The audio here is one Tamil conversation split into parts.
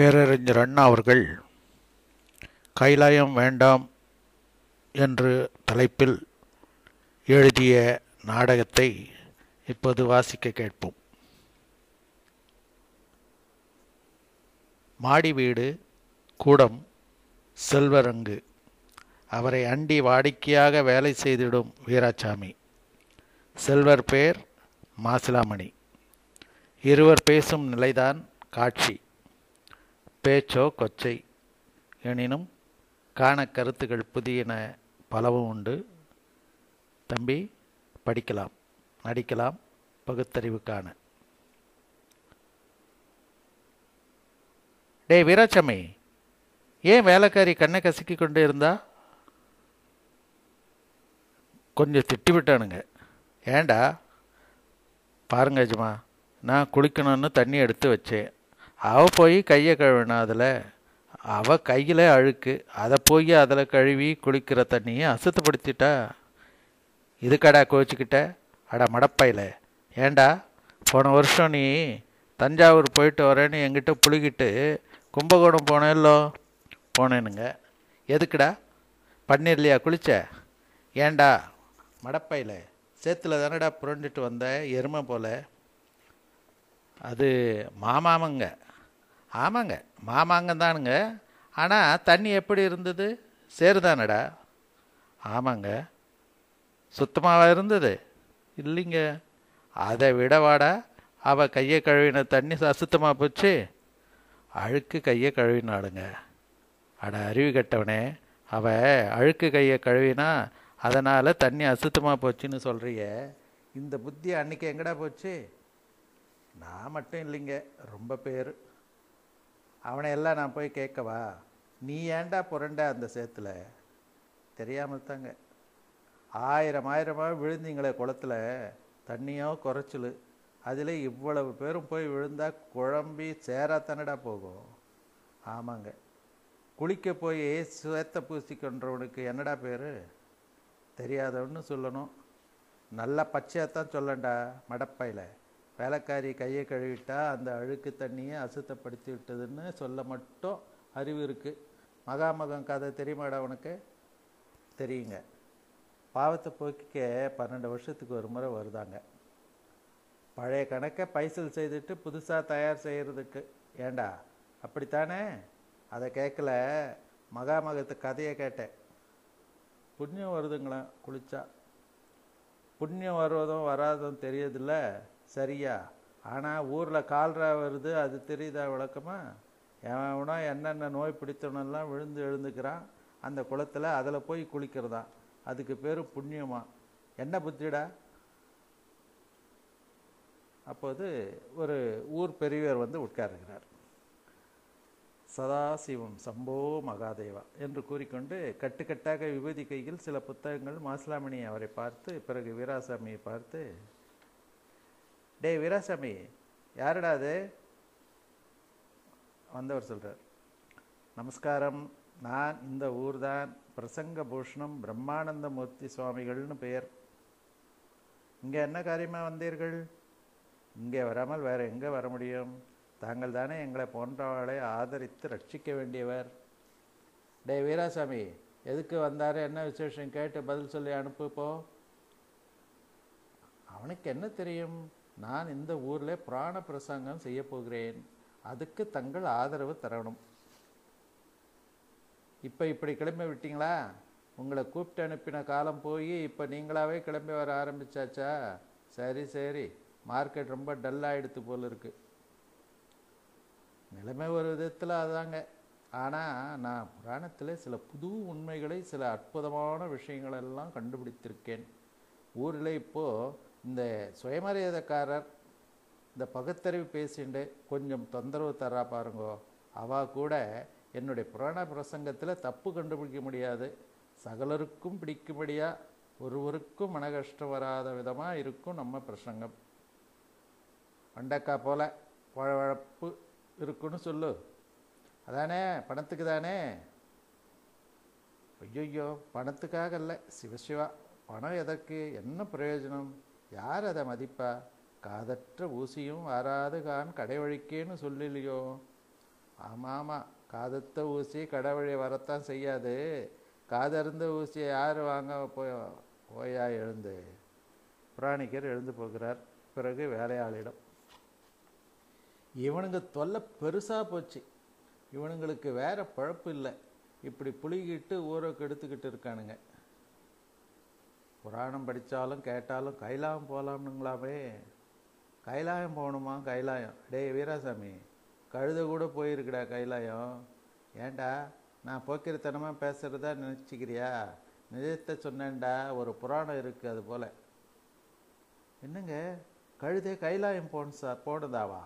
பேரறிஞர் அண்ணா அவர்கள் கைலாயம் வேண்டாம் என்று தலைப்பில் எழுதிய நாடகத்தை இப்போது வாசிக்க கேட்போம். மாடி வீடு கூடம் செல்வரங்கு. அவரை அண்டி வாடிக்கையாக வேலை செய்திடும் வீராசாமி. செல்வர் பேர் மாசிலாமணி. இருவர் பேசும் நிலைதான் காட்சி. பேச்சோ கொச்சை எனினும் காண கருத்துகள் புதியன பலவும் உண்டு. தம்பி படிக்கலாம் நடிக்கலாம் பகுத்தறிவு காண. டேய் வீராச்சம்மை ஏன் வேலைக்காரி கண்ணை கசக்கி கொண்டு இருந்தா? கொஞ்சம் திட்டி விட்டானுங்க. ஏண்டா? பாருங்க அஜமா நான் குளிக்கணும்னு தண்ணி எடுத்து வச்சேன். அவள் போய் கையை கழுவினா அதில் அவள் கையில் அழுக்கு அதை போய் அதில் கழுவி குளிக்கிற தண்ணியை அசுத்தப்படுத்திட்டா. இதுக்கடா கோச்சிக்கிட்ட? அடா மடப்பையில். ஏண்டா? போன வருஷம் நீ தஞ்சாவூர் போயிட்டு வரேன்னு என்கிட்ட புளிக்கிட்டு கும்பகோணம் போனேல்லோ? போனேனுங்க. எதுக்குடா? பன்னீர்லையா குளிச்ச? ஏண்டா? மடப்பையில். சேத்துல தானடா புரண்டுட்டு வந்த? எருமை போல. அது மாமாமங்க. ஆமாங்க மாமாங்கந்தானுங்க. ஆனால் தண்ணி எப்படி இருந்தது? சேருதானடா ஆமாங்க சுத்தமாக இருந்தது? இல்லைங்க. அதை விடவாடா அவள் கையை கழுவின தண்ணி அசுத்தமாக போச்சு. அழுக்கு கையை கழுவினாளுங்க. அட அருவி கட்டவனே அவள் அழுக்கு கையை கழுவினா அதனால் தண்ணி அசுத்தமாக போச்சுன்னு சொல்கிறிய இந்த புத்தி அன்னைக்கு எங்கடா போச்சு? நான் மட்டும் இல்லைங்க ரொம்ப பேர். அவனை எல்லாம் நான் போய் கேட்கவா? நீ ஏன்டா புரண்ட அந்த சேத்துல? தெரியாமல் தாங்க ஆயிரம் ஆயிரமாக விழுந்தீங்களே குளத்தில். தண்ணியோ குறைச்சல். அதில் இவ்வளவு பேரும் போய் விழுந்தா குழம்பி சேராத்தானடா போகும்? ஆமாங்க. குளிக்க போய் சேத்த பூசிக்கின்றவனுக்கு என்னடா பேர்? தெரியாதவன்னு சொல்லணும். நல்லா பச்சையாகத்தான் சொல்லண்டா மடப்பையில். வேலைக்காரி கையை கழுவிட்டா அந்த அழுக்கு தண்ணியை அசுத்தப்படுத்தி விட்டதுன்னு சொல்ல மட்டும் அறிவு இருக்குது மகாமகம் கதை தெரியுமாடா உனக்கு? தெரியுங்க. பாவத்தை போக்கிக்க பன்னெண்டு வருஷத்துக்கு ஒரு முறை வருதாங்க. பழைய கணக்கை பைசல் செய்துட்டு புதுசாக தயார் செய்கிறதுக்கு ஏண்டா? அப்படித்தானே? அதை கேட்கல மகாமகத்து கதையை கேட்டேன். புண்ணியம் வருதுங்களேன் குளிச்சா? புண்ணியம் வருவதும் வராதும் தெரியதில்லை. சரியா? ஆனால் ஊரில் கால்ரா வருது அது தெரியுதா விளக்கமா? எவனோ என்னென்ன நோய் பிடித்தவனெல்லாம் விழுந்து எழுந்துக்கிறான் அந்த குளத்தில் அதில் போய் குளிக்கிறதான் அதுக்கு பேர் புண்ணியமா? என்ன புத்திடா? அப்போது ஒரு ஊர் பெரியவர் வந்து உட்காருகிறார். சதாசிவம் சம்போ மகாதேவா என்று கூறிக்கொண்டு கட்டுக்கட்டாக விபூதி கையில் சில புத்தகங்கள் மாசிலாமணி அவரை பார்த்து பிறகு வீராசாமியை பார்த்து டே வீராசாமி யாருடா அது? வந்தவர் சொல்கிறார் நமஸ்காரம். நான் இந்த ஊர்தான். பிரசங்க பூஷணம் பிரம்மானந்தமூர்த்தி சுவாமிகள்னு பெயர். இங்கே என்ன காரியமாக வந்தீர்கள்? இங்கே வராமல் வேறு எங்கே வர முடியும்? தாங்கள் தானே எங்களை போன்றவர்களை ஆதரித்து ரட்சிக்க வேண்டியவர். டே வீராசாமி எதுக்கு வந்தார்? என்ன விசேஷம்? கேட்டு பதில் சொல்லி அனுப்புப்போ அவனுக்கு என்ன தெரியும்? நான் இந்த ஊரில் புராண பிரசங்கம் செய்ய போகிறேன். அதுக்கு தங்கள் ஆதரவு தரணும். இப்போ இப்படி கிளம்பி விட்டீங்களா? உங்களை கூப்பிட்டு அனுப்பின காலம் போய் இப்போ நீங்களாவே கிளம்பி வர ஆரம்பிச்சாச்சா? சரி சரி. மார்க்கெட் ரொம்ப டல்லாகிடுத்து போல் இருக்கு. நிலைமை ஒரு விதத்தில் அதாங்க. ஆனால் நான் புராணத்தில் சில புது உண்மைகளை சில அற்புதமான விஷயங்களெல்லாம் கண்டுபிடித்திருக்கேன். ஊரில் இப்போது இந்த சுயமரியாதைக்காரர் இந்த பகுத்தறிவு பேசிண்டு கொஞ்சம் தொந்தரவு தரா பாருங்கோ. அவா கூட என்னுடைய புராண பிரசங்கத்தில் தப்பு கண்டுபிடிக்க முடியாது. சகலருக்கும் பிடிக்கும்படியாக ஒருவருக்கும் மன கஷ்டம் வராத விதமாக இருக்கும் நம்ம பிரசங்கம். வண்டக்காய் போல் வழவழப்பு இருக்குன்னு சொல்லு. அதானே? பணத்துக்கு தானே? ஐயோ பணத்துக்காக இல்லை சிவசிவா பணம் எதற்கு? என்ன பிரயோஜனம்? யார் அதை மதிப்பா? காதற்ற ஊசியும் வராது கான் கடை வழிக்கேன்னு சொல்லலையோ ஆமாம் காதத்த ஊசி கடவுளை வரத்தான் செய்யாது. காதறிந்த ஊசியை யார் வாங்க போய் போயா எழுந்து? புராணிக்கர் எழுந்து போகிறார். பிறகு வேலையாளிடம். இவனுங்க தொல்லை பெருசாக போச்சு. இவனுங்களுக்கு வேற பழப்பு இல்லை. இப்படி புளிகிட்டு ஊரை கெடுத்துக்கிட்டு இருக்கானுங்க. புராணம் படித்தாலும் கேட்டாலும் கைலாயம் போகலாம்னுங்களாமே கைலாயம் போகணுமா? கைலாயம். டேய் வீராசாமி கழுத கூட போயிருக்குடா கைலாயம். ஏன்டா? நான் போக்கிரத்தனமாக பேசுகிறதா நினச்சிக்கிறியா? நிஜத்தை சொன்னேன்டா. ஒரு புராணம் இருக்குது அது போல். என்னங்க? கழுதே கைலாயம் போன சார் போனதாவா?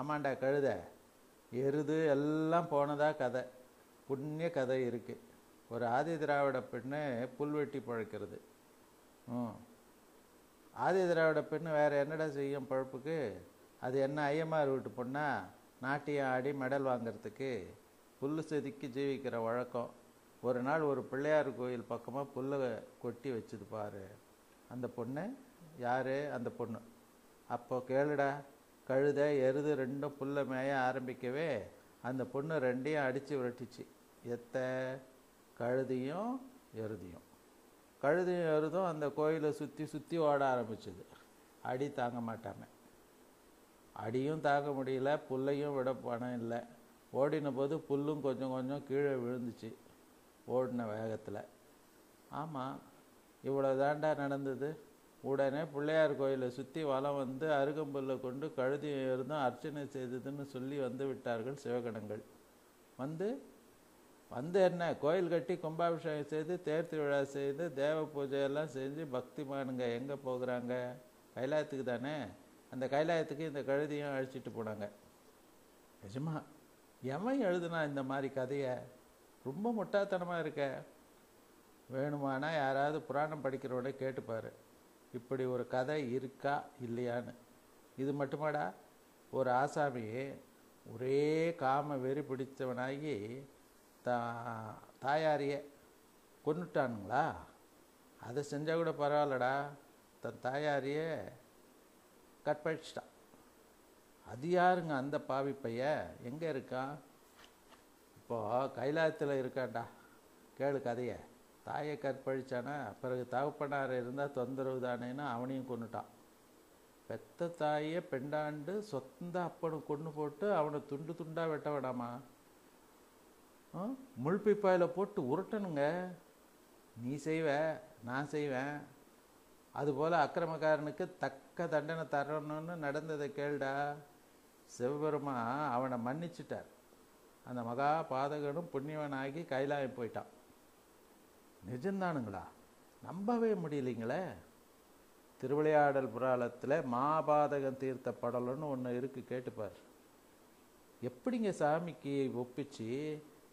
ஆமாண்டா கழுத. எருது எல்லாம் போனதா கதை. புண்ணிய கதை இருக்குது ஒரு ஆதி திராவிட பெண்ணு புல்வெட்டி பழக்கிறது. ம் ஆதி திராவிட பெண்ணு வேறு என்னடா செய்யும் பழப்புக்கு? அது என்ன ஐயமார் வீட்டு பொண்ணா? நாட்டியம் ஆடி மெடல் வாங்கிறதுக்கு புல் செதுக்கி ஜீவிக்கிற வழக்கம். ஒரு நாள் ஒரு பிள்ளையார் கோயில் பக்கமாக புல்லை கொட்டி வச்சுது பாரு. அந்த பொண்ணு? யார்? அந்த பொண்ணு. அப்போ கேளுடா. கழுத எருது ரெண்டும் புல்லை மேய ஆரம்பிக்கவே அந்த பொண்ணு ரெண்டையும் அடித்து விரட்டிச்சு. எத்த? கழுதியும் எருதியும். கழுதையும் எருதும் அந்த கோயிலை சுற்றி சுற்றி ஓட ஆரம்பிச்சுது. அடி தாங்க மாட்டாம. அடியும் தாங்க முடியல புல்லையும் விட பணம் இல்லை. ஓடின போது புல்லும் கொஞ்சம் கொஞ்சம் கீழே விழுந்துச்சு ஓடின வேகத்தில். ஆமாம் இவ்வளோ தாண்டா நடந்தது? உடனே பிள்ளையார் கோயிலை சுற்றி வலம் வந்து அருகம்புல்லை கொண்டு கழுதி இருந்தும் அர்ச்சனை செய்ததுன்னு சொல்லி வந்து விட்டார்கள் சிவகணங்கள். வந்து வந்து என்ன கோயில் கட்டி கும்பாபிஷேகம் செய்து தேர் திருவிழா செய்து தேவ பூஜையெல்லாம் செஞ்சு பக்திமானுங்க எங்கே போகிறாங்க? கைலாயத்துக்கு தானே? அந்த கைலாயத்துக்கு இந்த கழுதியும் அழிச்சிட்டு போனாங்க. நிஜமா? எவன் எழுதுனா இந்த மாதிரி கதையை? ரொம்ப முட்டாத்தனமாக இருக்க. வேணுமானா யாராவது புராணம் படிக்கிறவனே கேட்டுப்பார். இப்படி ஒரு கதை இருக்கா இல்லையான்னு. இது மட்டுமாடா ஒரு ஆசாமி ஒரே காம வெறி பிடித்தவனாகி தா தாயாரியே கொன்னுட்டானுங்களா? அதை செஞ்சால் கூட பரவாயில்லடா. தன் தாயாரியே கற்பழிச்சிட்டான் அது யாருங்க அந்த பாவி பைய? எங்கே இருக்கான்? இப்போது கைலாயத்தில் இருக்கான்டா. கேளு கதையை. தாயை கற்பழிச்சானா பிறகு தகப்பனார் இருந்தால் தொந்தரவு தானேன்னு அவனையும் கொண்டுட்டான் பெத்த தாயை பெண்டாண்டு சொந்த அப்பனை கொண்டு போட்டு அவனை துண்டு துண்டாக வெட்ட வேடாமா? முள்பிப்பாயில் போட்டு உருட்டணுங்க. நீ செய்வ நான் செய்வேன் அதுபோல் அக்கிரமக்காரனுக்கு தக்க தண்டனை தரணும்னு நடந்ததை கேள்டா. சிவபெருமா அவனை மன்னிச்சிட்டார். அந்த மகா பாதகனும் புண்ணியவனாகி கைலாயம் போயிட்டான். நிஜம்தானுங்களா? நம்பவே முடியலைங்களே. திருவிளையாடல் புராணத்தில் மாபாதகம் தீர்த்த படலன்னு ஒன்று இருக்குது கேட்டுப்பார். எப்படிங்க சாமிக்கு ஒப்பிச்சு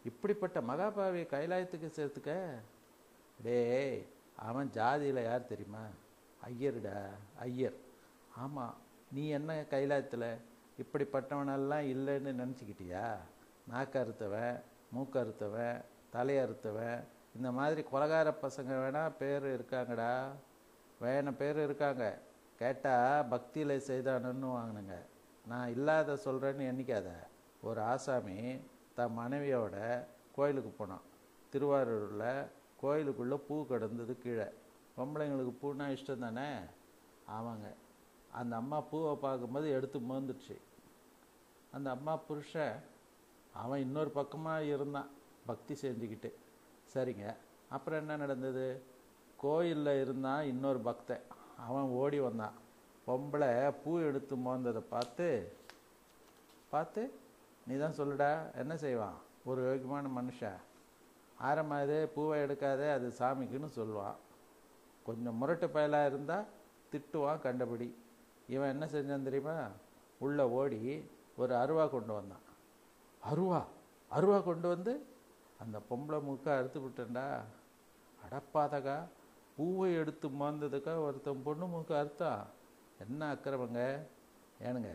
இப்படிப்பட்ட மகாபாவியை கைலாயத்துக்கு சேர்த்துக்க? டேய் அவன் ஜாதியில் யார் தெரியுமா? ஐயருடா ஐயர். ஆமாம் நீ என்ன கைலாயத்தில்? இப்படிப்பட்டவனெல்லாம் இல்லைன்னு நினச்சிக்கிட்டியா? நாக்கறுத்தவன் மூக்கறுத்தவன் தலையறுத்தவன் இந்த மாதிரி கொலகார பசங்க வேணால் பேர் இருக்காங்கடா. வேண பேர் இருக்காங்க. கேட்டால் பக்தியில் செய்தானுன்னு வாங்கினுங்க. நான் இல்லாத சொல்கிறேன்னு எண்ணிக்காத. ஒரு ஆசாமி தன் மனைவியோட கோயிலுக்கு போனான். திருவாரூரில் கோயிலுக்குள்ளே பூ கிடந்தது கீழே. பொம்பளைங்களுக்கு பூனா இஷ்டம் தானே? ஆமாங்க. அந்த அம்மா பூவை பார்க்கும்போது எடுத்து மோந்துடுச்சு. அந்த அம்மா புருஷன் அவன் இன்னொரு பக்கமாக இருந்தான் பக்தி செஞ்சுக்கிட்டு. சரிங்க. அப்புறம் என்ன நடந்தது? கோயிலில் இருந்தான் இன்னொரு பக்தன். அவன் ஓடி வந்தான். பொம்பளை பூ எடுத்து மோந்ததை பார்த்து பார்த்து நீ தான் சொல்லுடா என்ன செய்வான்? ஒரு யோகியமான மனுஷன். ஆரம்பாது பூவை எடுக்காதே அது சாமிக்குன்னு சொல்லுவான். கொஞ்சம் முரட்டு பயலாக இருந்தால் திட்டுவான் கண்டபடி. இவன் என்ன செஞ்சான் தெரியுமா? உள்ளே ஓடி ஒரு அருவா கொண்டு வந்தான். அருவா? அருவா கொண்டு வந்து அந்த பொம்பளை முக்க அறுத்து விட்டேன்டா. அடப்பாதகா பூவை எடுத்து மாந்ததுக்கா ஒருத்தன் பொண்ணு மூக்க அறுத்தான் என்ன அக்கிரமங்க? ஏனுங்க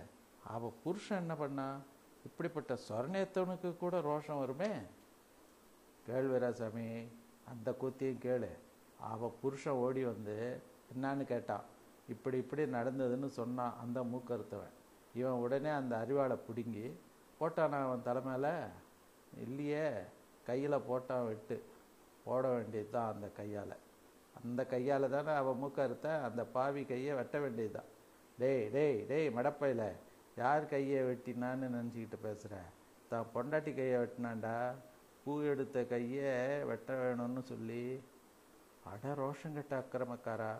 அவள் புருஷன் என்ன பண்ணான்? இப்படிப்பட்ட சொர்ணேத்தவனுக்கு கூட ரோஷம் வருமே? கேள்வராசாமி அந்த கூத்தியும் கேளு. அவள் புருஷன் ஓடி வந்து என்னான்னு கேட்டான் இப்படி இப்படி நடந்ததுன்னு சொன்னான் அந்த மூக்கருத்தவன் இவன் உடனே அந்த அறிவாளை பிடுங்கி போட்டானா அவன் தலை மேலே? இல்லையே கையில் போட்டான் விட்டு. போட வேண்டியது தான் அந்த கையால். அந்த கையால் தானே அவன் மூக்கருத்த அந்த பாவி கையை வெட்ட வேண்டியது தான் டேய் டேய் டேய் மடப்பையில். யார் கையை வெட்டினான்னு நினச்சிக்கிட்டு பேசுகிற தான் பொண்டாட்டி கையை வெட்டினான்டா பூ எடுத்த கையை வெட்ட வேணும்னு சொல்லி அட ரோஷம் கட்ட அக்கிரமக்காரா?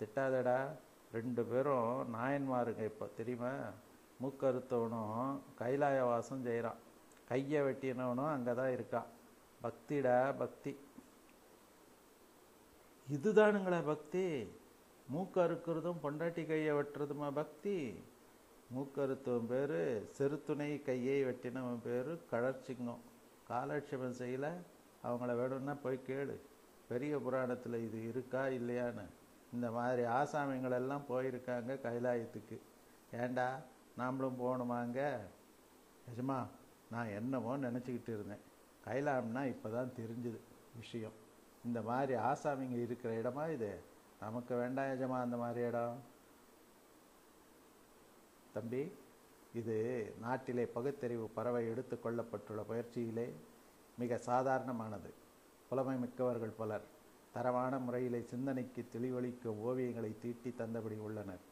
திட்டாதடா. ரெண்டு பேரும் நாயன்மாருங்க இப்போ தெரியுமா? மூக்கறுத்தவனும் கைலாய வாசம் செய்கிறான் கையை வெட்டினவனும் அங்கே தான் இருக்கான். பக்திடா பக்தி. இதுதானுங்களா பக்தி? மூக்கு அறுக்கிறதும் பொண்டாட்டி கையை வெட்டுறதுமா பக்தி? மூக்கருத்துவன் பேர் செருத்துணை கையை வெட்டினவன் பேர் கழற்சிங்கம். காலட்சேபம் செய்யலை அவங்கள வேணும்னா போய் கேளு. பெரிய புராணத்தில் இது இருக்கா இல்லையான்னு. இந்த மாதிரி ஆசாமிங்களெல்லாம் போயிருக்காங்க கைலாயத்துக்கு. ஏண்டா நாமளும் போகணுமாங்க? நிஜமா நான் என்னமோ நினச்சிக்கிட்டு இருந்தேன். கைலாயம்னா இப்போ தான் தெரிஞ்சுது விஷயம். இந்த மாதிரி ஆசாமிங்க இருக்கிற இடமா இது? நமக்கு வேண்டாம் எஜமா அந்த மாதிரி இடம். தம்பி இது நாட்டிலே பகுத்தறிவு பறவை எடுத்து கொள்ளப்பட்டுள்ள பயிற்சியிலே மிக சாதாரணமானது. புலமை மிக்கவர்கள் பலர் தரமான முறையிலே சிந்தனைக்கு தெளிவளிக்கும் ஓவியங்களை தீட்டி தந்தபடி உள்ளனர்.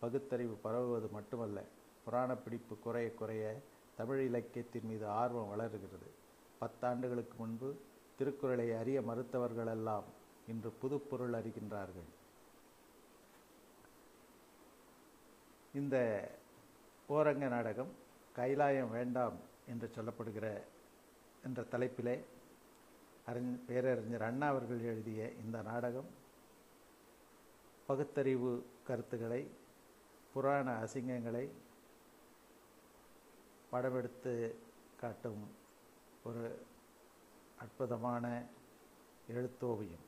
பகுத்தறிவு பரவுவது மட்டுமல்ல புராண பிடிப்பு குறைய குறைய தமிழ் இலக்கியத்தின் மீது ஆர்வம் வளர்கிறது. பத்தாண்டுகளுக்கு முன்பு திருக்குறளை அறிய மறுத்தவர்களெல்லாம் இன்று புதுப்பொருள் அறிகின்றார்கள். இந்த ஓரங்க நாடகம் கைலாயம் வேண்டாம் என்று சொல்லப்படுகிற என்ற தலைப்பிலே அறிஞ பேரறிஞர் அண்ணா அவர்கள் எழுதிய இந்த நாடகம் பகுத்தறிவு கருத்துக்களை புராண அசிங்கங்களை படமெடுத்து காட்டும் ஒரு அற்புதமான எழுத்தோவியம்.